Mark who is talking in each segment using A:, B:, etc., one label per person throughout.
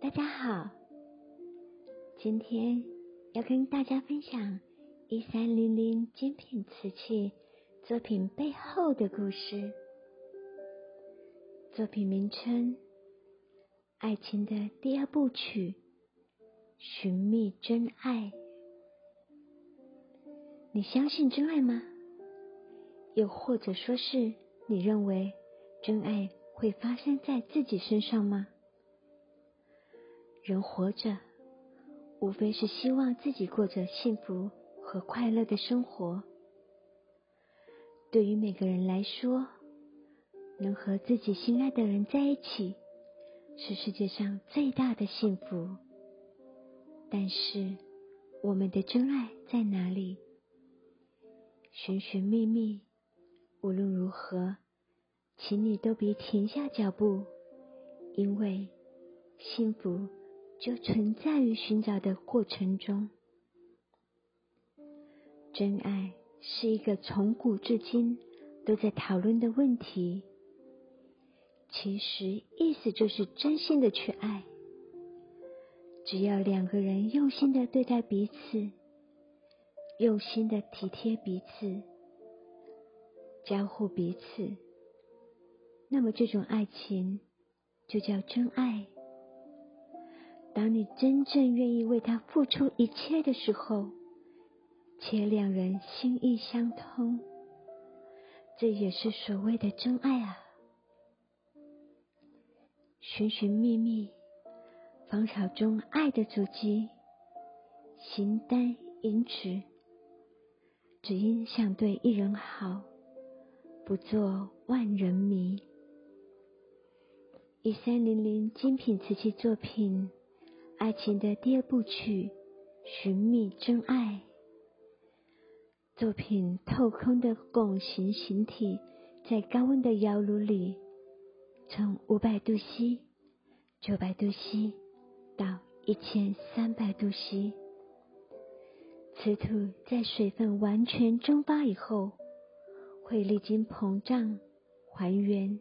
A: 大家好，今天要跟大家分享一三零零精品瓷器作品背后的故事。作品名称：爱情的第二部曲——寻觅真爱。你相信真爱吗？又或者说是你认为真爱会发生在自己身上吗？人活着，无非是希望自己过着幸福和快乐的生活。对于每个人来说，能和自己心爱的人在一起，是世界上最大的幸福。但是，我们的真爱在哪里？寻寻觅觅，无论如何，请你都别停下脚步，因为幸福。就存在于寻找的过程中。真爱是一个从古至今都在讨论的问题。其实意思就是真心的去爱。只要两个人用心的对待彼此，用心的体贴彼此，交互彼此，那么这种爱情就叫真爱。当你真正愿意为他付出一切的时候，且两人心意相通，这也是所谓的真爱啊！寻寻觅觅，芳草中爱的足迹，形单影只，只因想对一人好，不做万人迷。一三零零精品瓷器作品。爱情的第二部曲，寻觅真爱。作品透空的拱形形体，在高温的窑炉里，从五百度 C、九百度 C 到一千三百度 C，瓷土在水分完全蒸发以后，会历经膨胀、还原、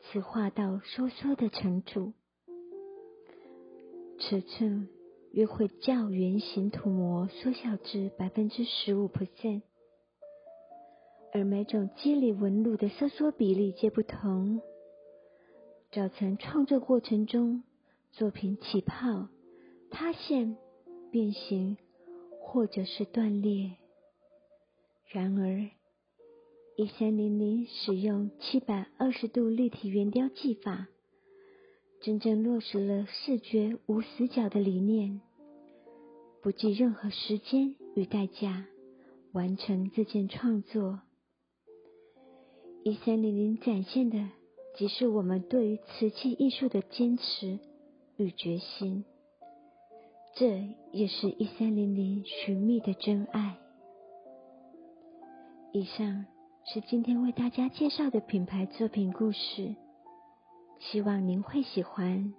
A: 磁化到收缩的程度。尺寸约会较圆形涂膜缩小至百分之十五 percent，而每种肌理纹路的收缩比例皆不同，造成创作过程中作品起泡、塌陷、变形或者是断裂。然而，一三零零使用七百二十度立体圆雕技法。真正落实了视觉无死角的理念，不计任何时间与代价完成这件创作。一三零零展现的，即是我们对于瓷器艺术的坚持与决心。这也是一三零零寻觅的真爱。以上是今天为大家介绍的品牌作品故事。希望您会喜欢。